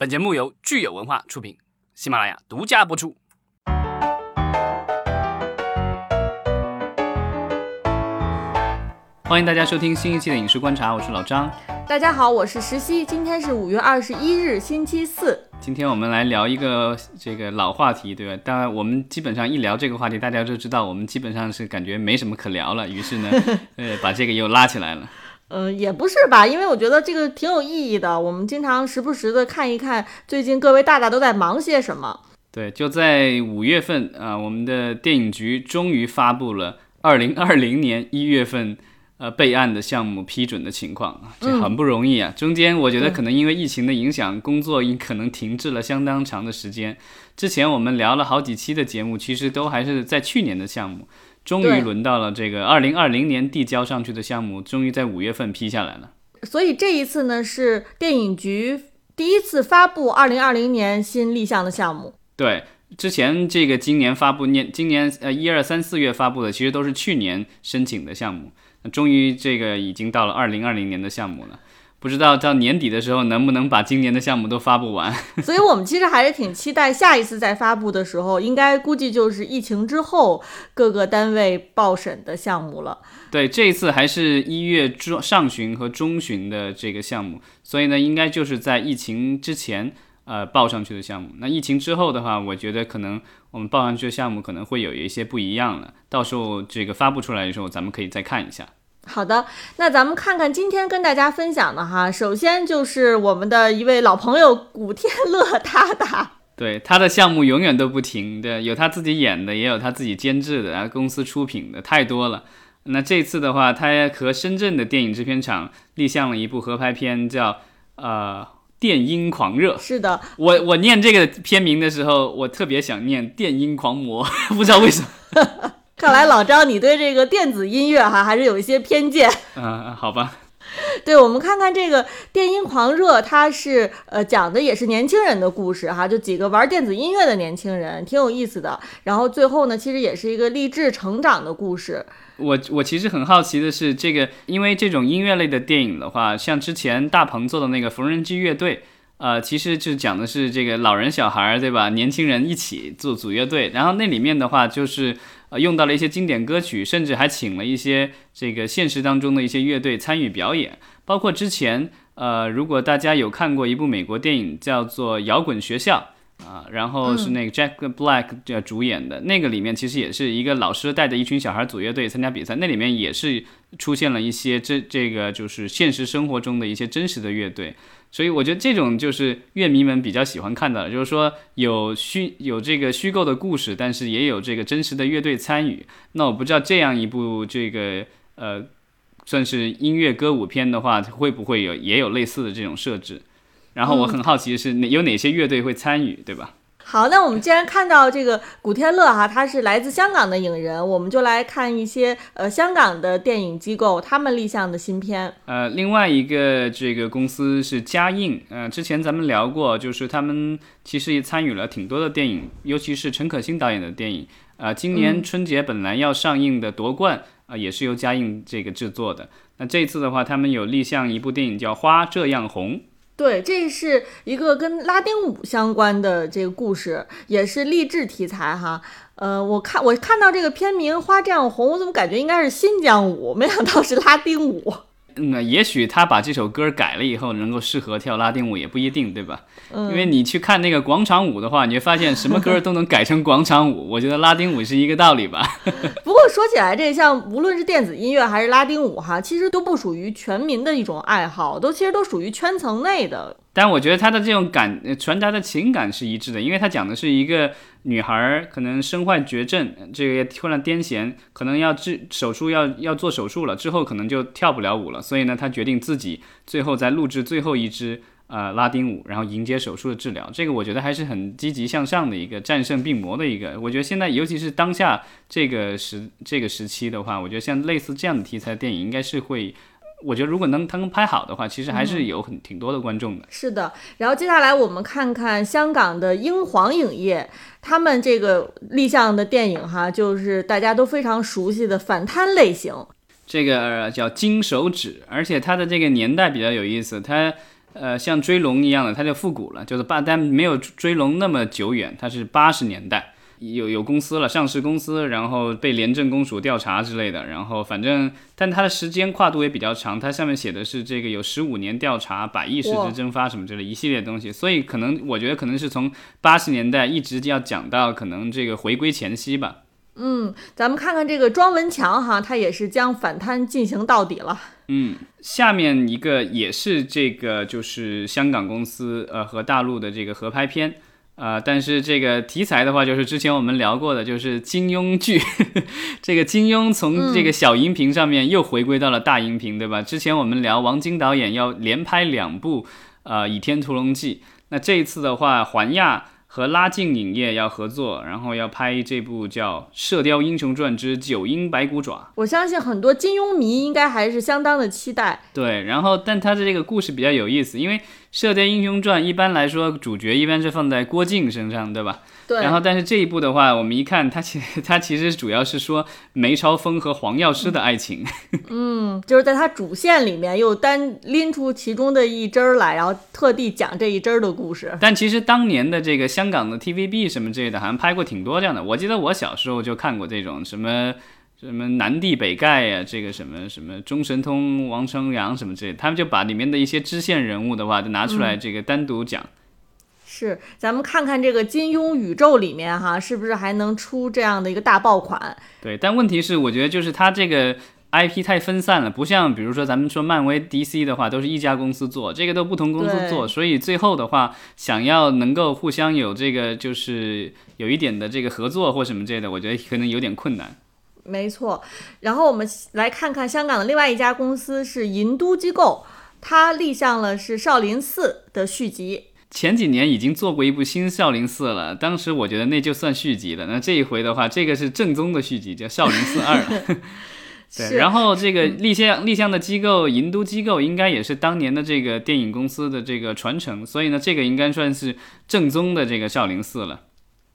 本节目由聚友文化出品，喜马拉雅独家播出。欢迎大家收听新一期的《影视观察》，我是老张。大家好，我是石溪。今天是五月二十一日，星期四。今天我们来聊一个这个老话题，对吧？当然，我们基本上一聊这个话题，大家就知道我们基本上是感觉没什么可聊了。于是呢，呃，把这个又拉起来了。嗯，也不是吧，因为我觉得这个挺有意义的。我们经常时不时的看一看最近各位大大都在忙些什么。对，就在五月份啊，我们的电影局终于发布了二零二零年一月份呃备案的项目批准的情况这很不容易啊。中间我觉得可能因为疫情的影响，工作可能停滞了相当长的时间。之前我们聊了好几期的节目，其实都还是在去年的项目。终于轮到了这个二零二零年递交上去的项目，终于在五月份批下来了。所以这一次呢，是电影局第一次发布二零二零年新立项的项目。对，之前这个今年发布年，今年呃一二三四月发布的，其实都是去年申请的项目。那终于这个已经到了二零二零年的项目了。不知道到年底的时候能不能把今年的项目都发布完，所以我们其实还是挺期待下一次再发布的时候，应该估计就是疫情之后各个单位报审的项目了。对，这一次还是一月中上旬和中旬的这个项目，所以呢，应该就是在疫情之前呃报上去的项目。那疫情之后的话，我觉得可能我们报上去的项目可能会有一些不一样了。到时候这个发布出来的时候，咱们可以再看一下。好的，那咱们看看今天跟大家分享的哈，首先就是我们的一位老朋友古天乐大大，对他的项目永远都不停，对，有他自己演的，也有他自己监制的，然后公司出品的太多了。那这次的话，他和深圳的电影制片厂立项了一部合拍片，叫呃《电音狂热》。是的，我我念这个片名的时候，我特别想念《电音狂魔》，不知道为什么。看来老张，你对这个电子音乐哈还是有一些偏见。嗯，好吧。对，我们看看这个电音狂热，它是呃讲的也是年轻人的故事哈，就几个玩电子音乐的年轻人，挺有意思的。然后最后呢，其实也是一个励志成长的故事。我我其实很好奇的是，这个因为这种音乐类的电影的话，像之前大鹏做的那个缝纫机乐队。呃，其实就讲的是这个老人、小孩儿，对吧？年轻人一起做组乐队，然后那里面的话就是呃用到了一些经典歌曲，甚至还请了一些这个现实当中的一些乐队参与表演。包括之前呃，如果大家有看过一部美国电影叫做《摇滚学校》啊，然后是那个 Jack Black 主演的那个里面，其实也是一个老师带着一群小孩组乐队参加比赛，那里面也是出现了一些这这个就是现实生活中的一些真实的乐队。所以我觉得这种就是乐迷们比较喜欢看的，就是说有虚有这个虚构的故事，但是也有这个真实的乐队参与。那我不知道这样一部这个呃算是音乐歌舞片的话，会不会有也有类似的这种设置？然后我很好奇的是哪有哪些乐队会参与，对吧？好，那我们既然看到这个古天乐哈，他是来自香港的影人，我们就来看一些呃香港的电影机构他们立项的新片。呃，另外一个这个公司是嘉映，呃，之前咱们聊过，就是他们其实也参与了挺多的电影，尤其是陈可辛导演的电影。呃，今年春节本来要上映的《夺冠》啊，也是由嘉映这个制作的。那这次的话，他们有立项一部电影叫《花这样红》。对，这是一个跟拉丁舞相关的这个故事，也是励志题材哈。呃，我看我看到这个片名《花这样红》，我怎么感觉应该是新疆舞，没想到是拉丁舞。嗯，也许他把这首歌改了以后，能够适合跳拉丁舞也不一定，对吧？嗯，因为你去看那个广场舞的话，你会发现什么歌都能改成广场舞。我觉得拉丁舞是一个道理吧。不过说起来，这像无论是电子音乐还是拉丁舞哈，其实都不属于全民的一种爱好，都其实都属于圈层内的。但我觉得他的这种感传达的情感是一致的，因为他讲的是一个女孩可能身患绝症，这个突然癫痫，可能要治手术要要做手术了，之后可能就跳不了舞了，所以呢，他决定自己最后在录制最后一支呃拉丁舞，然后迎接手术的治疗。这个我觉得还是很积极向上的一个战胜病魔的一个。我觉得现在尤其是当下这个时这个时期的话，我觉得像类似这样的题材电影应该是会。我觉得如果能他能拍好的话，其实还是有很挺多的观众的。是的，然后接下来我们看看香港的英皇影业，他们这个立项的电影哈，就是大家都非常熟悉的反贪类型。这个叫金手指，而且它的这个年代比较有意思，它呃，像追龙一样的，它就复古了，就是八，但没有追龙那么久远，它是八十年代。有有公司了，上市公司，然后被廉政公署调查之类的，然后反正，但它的时间跨度也比较长，它上面写的是这个有十五年调查，百亿市值蒸发什么之类一系列东西，所以可能我觉得可能是从八十年代一直要讲到可能这个回归前夕吧。嗯，咱们看看这个庄文强哈，他也是将反贪进行到底了。嗯，下面一个也是这个就是香港公司呃和大陆的这个合拍片。啊，但是这个题材的话，就是之前我们聊过的，就是金庸剧。这个金庸从这个小荧屏上面又回归到了大荧屏，对吧？之前我们聊王晶导演要连拍两部，呃，《倚天屠龙记》。那这一次的话，环亚。和拉近影业要合作，然后要拍这部叫《射雕英雄传之九阴白骨爪》。我相信很多金庸迷应该还是相当的期待。对，然后但他的这个故事比较有意思，因为《射雕英雄传》一般来说主角一般是放在郭靖身上，对吧？对。然后但是这一部的话，我们一看，他其实他其实主要是说梅超风和黄药师的爱情。嗯，就是在他主线里面又单拎出其中的一支儿来，然后特地讲这一支儿的故事。但其实当年的这个。香港的 TVB 什么之类的，好像拍过挺多这样的。我记得我小时候就看过这种什么什么南帝北丐呀，这个什么什么中神通王重阳什么之类的，他们就把里面的一些支线人物的话，就拿出来这个单独讲。是，咱们看看这个金庸宇宙里面哈，是不是还能出这样的一个大爆款？对，但问题是，我觉得就是他这个。IP 太分散了，不像比如说咱们说漫威、DC 的话，都是一家公司做，这个都不同公司做，所以最后的话，想要能够互相有这个就是有一点的这个合作或什么之类的，我觉得可能有点困难。没错，然后我们来看看香港的另外一家公司是银都机构，它立项了是《少林寺》的续集。前几年已经做过一部新《少林寺》了，当时我觉得那就算续集了。那这一回的话，这个是正宗的续集，叫《少林寺二》。对，然后这个立项立项的机构银都机构应该也是当年的这个电影公司的这个传承，所以呢，这个应该算是正宗的这个少林寺了。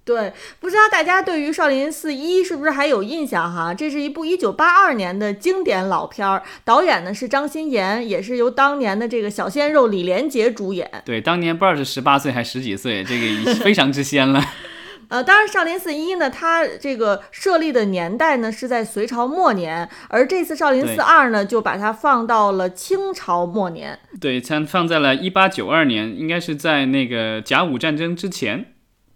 对，不知道大家对于少林寺一是不是还有印象哈？这是一部一九八二年的经典老片儿，导演呢是张鑫炎，也是由当年的这个小鲜肉李连杰主演。对，当年不知道是十八岁还是十几岁，这个已经非常之鲜了。呃，当然，少林寺一呢，它这个设立的年代呢是在隋朝末年，而这次少林寺二呢，就把它放到了清朝末年。对，它放在了一八九二年，应该是在那个甲午战争之前。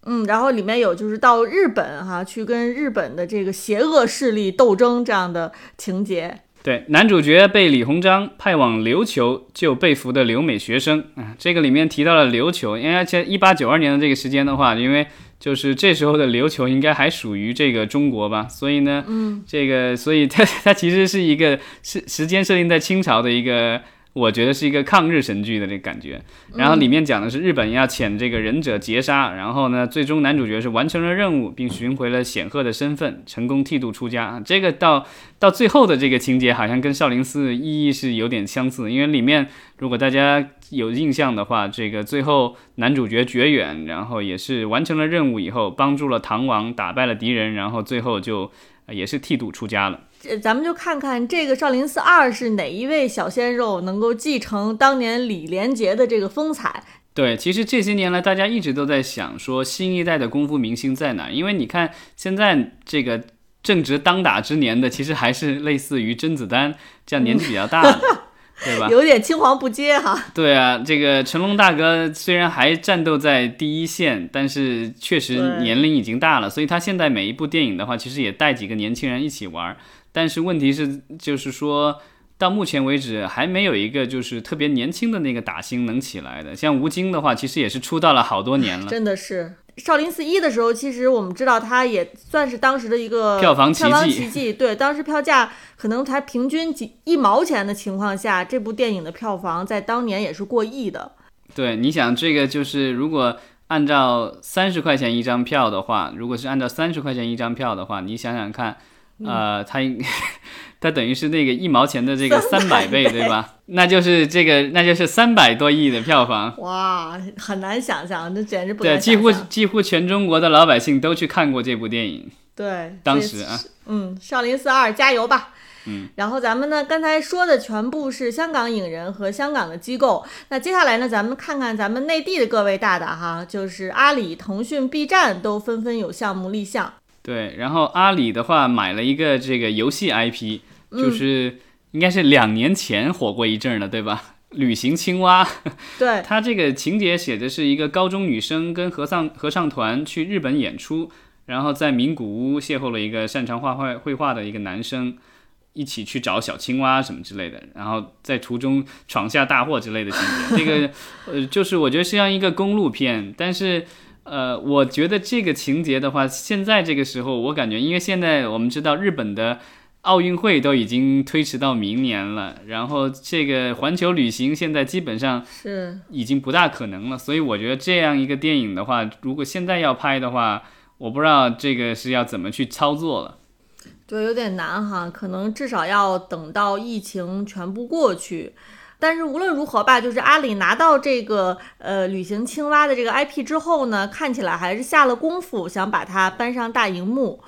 嗯，然后里面有就是到日本哈，去跟日本的这个邪恶势力斗争这样的情节。对，男主角被李鸿章派往琉球救被俘的留美学生啊，这个里面提到了琉球，因为而且一八九二年的这个时间的话，因为。就是这时候的琉球应该还属于这个中国吧，所以呢，嗯，这个，所以它它其实是一个是时间设定在清朝的一个。我觉得是一个抗日神剧的这感觉，然后里面讲的是日本要遣这个忍者劫杀，然后呢，最终男主角是完成了任务，并寻回了显赫的身份，成功剃度出家。这个到到最后的这个情节，好像跟少林寺意义是有点相似，因为里面如果大家有印象的话，这个最后男主角绝远，然后也是完成了任务以后，帮助了唐王，打败了敌人，然后最后就也是剃度出家了。这咱们就看看这个少林寺二是哪一位小鲜肉能够继承当年李连杰的这个风采？对，其实这些年来大家一直都在想说新一代的功夫明星在哪？因为你看现在这个正值当打之年的，其实还是类似于甄子丹这样年纪比较大的，对吧？有点青黄不接哈。对啊，这个成龙大哥虽然还战斗在第一线，但是确实年龄已经大了，所以他现在每一部电影的话，其实也带几个年轻人一起玩。但是问题是，就是说到目前为止还没有一个就是特别年轻的那个打星能起来的。像吴京的话，其实也是出道了好多年了。真的是少林寺一的时候，其实我们知道他也算是当时的一个票房奇迹。对，当时票价可能才平均几一毛钱的情况下，这部电影的票房在当年也是过亿的。对，你想这个就是如果按照三十块钱一张票的话，如果是按照三十块钱一张票的话，你想想看。呃，它它 等于是那个一毛钱的这个三百倍，对吧？那就是这个，那就是三百多亿的票房。哇，很难想象，这简直不对，几乎几乎全中国的老百姓都去看过这部电影。对，当时啊，嗯，少林寺二加油吧。嗯，然后咱们呢，刚才说的全部是香港影人和香港的机构。那接下来呢，咱们看看咱们内地的各位大大哈，就是阿里、腾讯、B 站都纷纷有项目立项。对，然后阿里的话买了一个这个游戏 IP，就是应该是两年前火过一阵的，对吧？旅行青蛙，对，它这个情节写的是一个高中女生跟合唱合唱团去日本演出，然后在名古屋邂逅了一个擅长画画绘画的一个男生，一起去找小青蛙什么之类的，然后在途中闯下大祸之类的情节。这个呃，就是我觉得像一个公路片，但是呃，我觉得这个情节的话，现在这个时候我感觉，因为现在我们知道日本的。奥运会都已经推迟到明年了，然后这个环球旅行现在基本上是已经不大可能了，所以我觉得这样一个电影的话，如果现在要拍的话，我不知道这个是要怎么去操作了。对，有点难哈，可能至少要等到疫情全部过去。但是无论如何吧，就是阿里拿到这个呃旅行青蛙的这个 IP 之后呢，看起来还是下了功夫，想把它搬上大荧幕。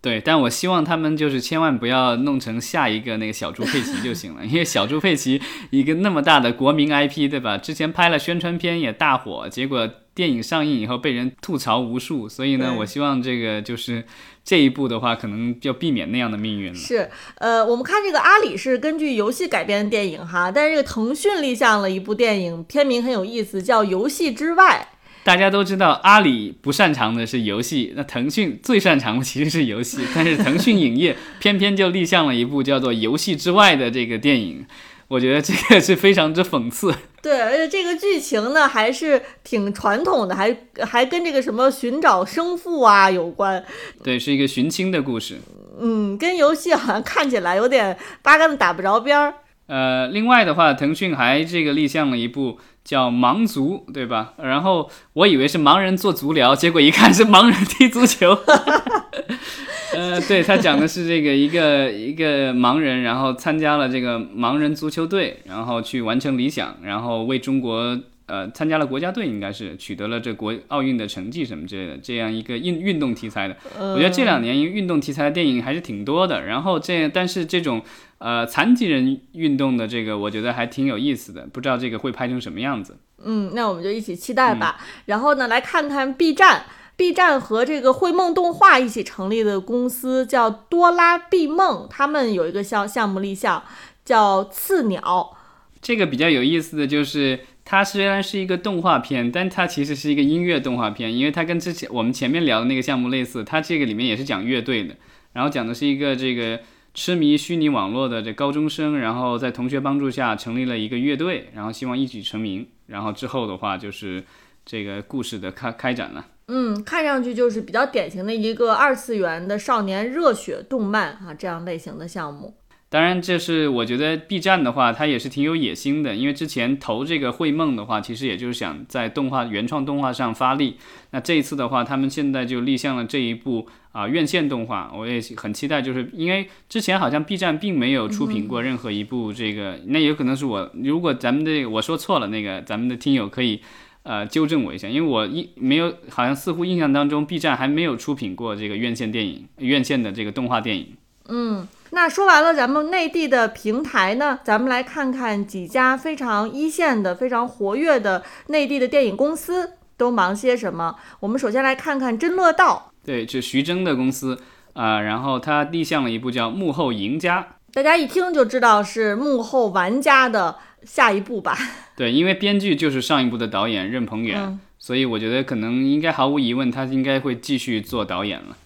对，但我希望他们就是千万不要弄成下一个那个小猪佩奇就行了，因为小猪佩奇一个那么大的国民 IP，对吧？之前拍了宣传片也大火，结果电影上映以后被人吐槽无数，所以呢，我希望这个就是这一部的话，可能要避免那样的命运了。是，呃，我们看这个阿里是根据游戏改编的电影哈，但是这个腾讯立项了一部电影，片名很有意思，叫《游戏之外》。大家都知道，阿里不擅长的是游戏，那腾讯最擅长的其实是游戏。但是腾讯影业偏偏就立项了一部叫做《游戏之外》的这个电影，我觉得这个是非常之讽刺。对，而且这个剧情呢还是挺传统的，还还跟这个什么寻找生父啊有关。对，是一个寻亲的故事。嗯，跟游戏好像看起来有点八竿子打不着边儿。呃，另外的话，腾讯还这个立项了一部。叫盲足，对吧？然后我以为是盲人做足疗，结果一看是盲人踢足球。呃，对他讲的是这个一个一个盲人，然后参加了这个盲人足球队，然后去完成理想，然后为中国呃参加了国家队，应该是取得了这国奥运的成绩什么之类的，这样一个运运动题材的。我觉得这两年运动题材的电影还是挺多的。然后这但是这种。呃，残疾人运动的这个，我觉得还挺有意思的，不知道这个会拍成什么样子。嗯，那我们就一起期待吧。然后呢，来看看 B 站，B 站和这个绘梦动画一起成立的公司叫多拉 B 梦，他们有一个项项目立项，叫刺鸟。这个比较有意思的就是，它虽然是一个动画片，但它其实是一个音乐动画片，因为它跟之前我们前面聊的那个项目类似，它这个里面也是讲乐队的，然后讲的是一个这个。痴迷虚拟网络的这高中生，然后在同学帮助下成立了一个乐队，然后希望一举成名。然后之后的话，就是这个故事的开开展了。嗯，看上去就是比较典型的一个二次元的少年热血动漫啊，这样类型的项目。当然，这是我觉得 B 站的话，它也是挺有野心的。因为之前投这个绘梦的话，其实也就是想在动画原创动画上发力。那这一次的话，他们现在就立项了这一部啊院线动画，我也很期待。就是因为之前好像 B 站并没有出品过任何一部这个，那有可能是我如果咱们的我说错了，那个咱们的听友可以呃纠正我一下，因为我印没有好像似乎印象当中 B 站还没有出品过这个院线电影院线的这个动画电影。嗯。那说完了咱们内地的平台呢，咱们来看看几家非常一线的、非常活跃的内地的电影公司都忙些什么。我们首先来看看真乐道，对，是徐峥的公司啊，然后他立项了一部叫《幕后赢家》，大家一听就知道是《幕后玩家》的下一部吧？对，因为编剧就是上一部的导演任鹏远，所以我觉得可能应该毫无疑问，他应该会继续做导演了。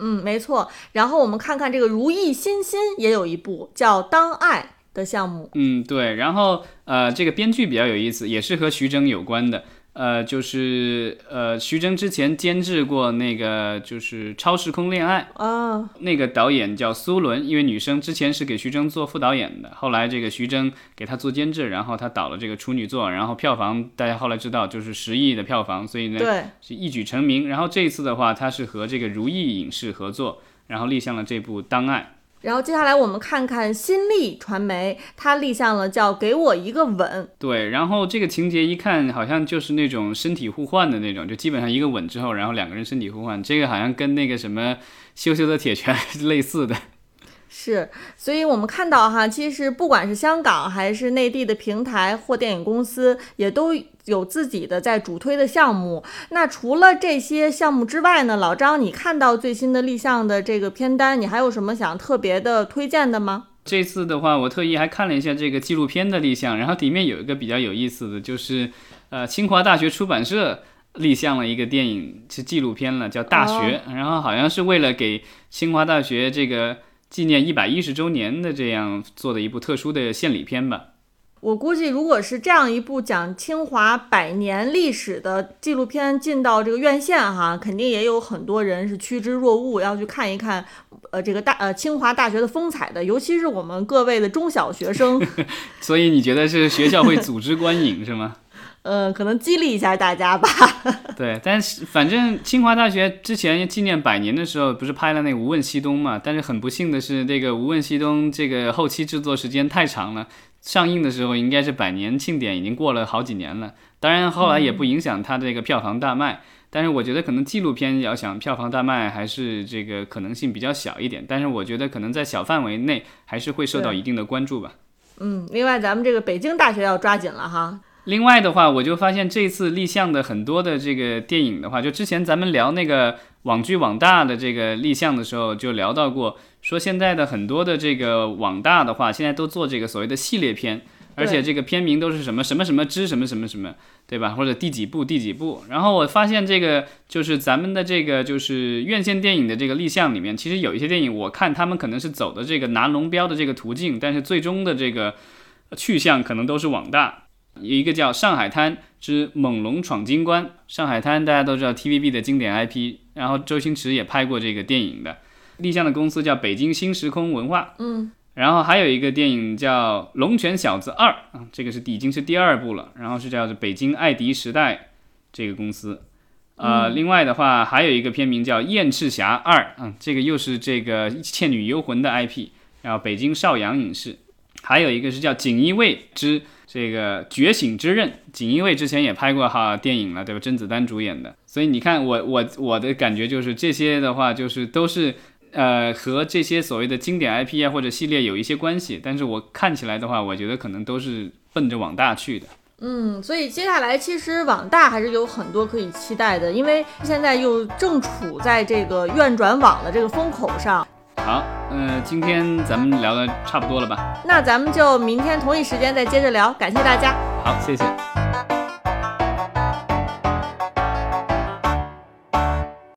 嗯，没错。然后我们看看这个如意欣欣也有一部叫《当爱》的项目。嗯，对。然后呃，这个编剧比较有意思，也是和徐峥有关的。呃，就是呃，徐峥之前监制过那个就是《超时空恋爱》啊，那个导演叫苏伦，因为女生，之前是给徐峥做副导演的，后来这个徐峥给他做监制，然后他导了这个处女作，然后票房大家后来知道就是十亿的票房，所以呢是一举成名。然后这一次的话，他是和这个如意影视合作，然后立项了这部《当爱》。然后接下来我们看看新力传媒，它立项了叫“给我一个吻”。对，然后这个情节一看好像就是那种身体互换的那种，就基本上一个吻之后，然后两个人身体互换，这个好像跟那个什么《羞羞的铁拳 》类似的。是，所以我们看到哈，其实不管是香港还是内地的平台或电影公司，也都有自己的在主推的项目。那除了这些项目之外呢，老张，你看到最新的立项的这个片单，你还有什么想特别的推荐的吗？这次的话，我特意还看了一下这个纪录片的立项，然后里面有一个比较有意思的就是，呃，清华大学出版社立项了一个电影是纪录片了，叫《大学》，然后好像是为了给清华大学这个。纪念一百一十周年的这样做的一部特殊的献礼片吧。我估计，如果是这样一部讲清华百年历史的纪录片进到这个院线哈，肯定也有很多人是趋之若鹜，要去看一看，呃，这个大呃清华大学的风采的，尤其是我们各位的中小学生。所以你觉得是学校会组织观影是吗？呃，可能激励一下大家吧。对，但是反正清华大学之前纪念百年的时候，不是拍了那个《无问西东》嘛？但是很不幸的是，这个《无问西东》这个后期制作时间太长了，上映的时候应该是百年庆典已经过了好几年了。当然后来也不影响它这个票房大卖。但是我觉得可能纪录片要想票房大卖，还是这个可能性比较小一点。但是我觉得可能在小范围内还是会受到一定的关注吧。嗯，另外咱们这个北京大学要抓紧了哈。另外的话，我就发现这次立项的很多的这个电影的话，就之前咱们聊那个网剧网大的这个立项的时候，就聊到过，说现在的很多的这个网大的话，现在都做这个所谓的系列片，而且这个片名都是什么什么什么之什么什么什么，对吧？或者第几部第几部。然后我发现这个就是咱们的这个就是院线电影的这个立项里面，其实有一些电影，我看他们可能是走的这个拿龙标的这个途径，但是最终的这个去向可能都是网大。有一个叫《上海滩之猛龙闯金关》，上海滩大家都知道 TVB 的经典 IP，然后周星驰也拍过这个电影的。立项的公司叫北京新时空文化，嗯，然后还有一个电影叫《龙拳小子二》，啊，这个是已经是第二部了，然后是叫做北京爱迪时代这个公司。呃，另外的话还有一个片名叫《燕赤霞二》，嗯，这个又是这个《倩女幽魂》的 IP，然后北京邵阳影视。还有一个是叫《锦衣卫之》。这个觉醒之刃，锦衣卫之前也拍过哈电影了，对吧？甄子丹主演的，所以你看我我我的感觉就是这些的话，就是都是呃和这些所谓的经典 IP 啊或者系列有一些关系，但是我看起来的话，我觉得可能都是奔着网大去的。嗯，所以接下来其实网大还是有很多可以期待的，因为现在又正处在这个院转网的这个风口上。好，嗯，今天咱们聊的差不多了吧？那咱们就明天同一时间再接着聊，感谢大家。好，谢谢。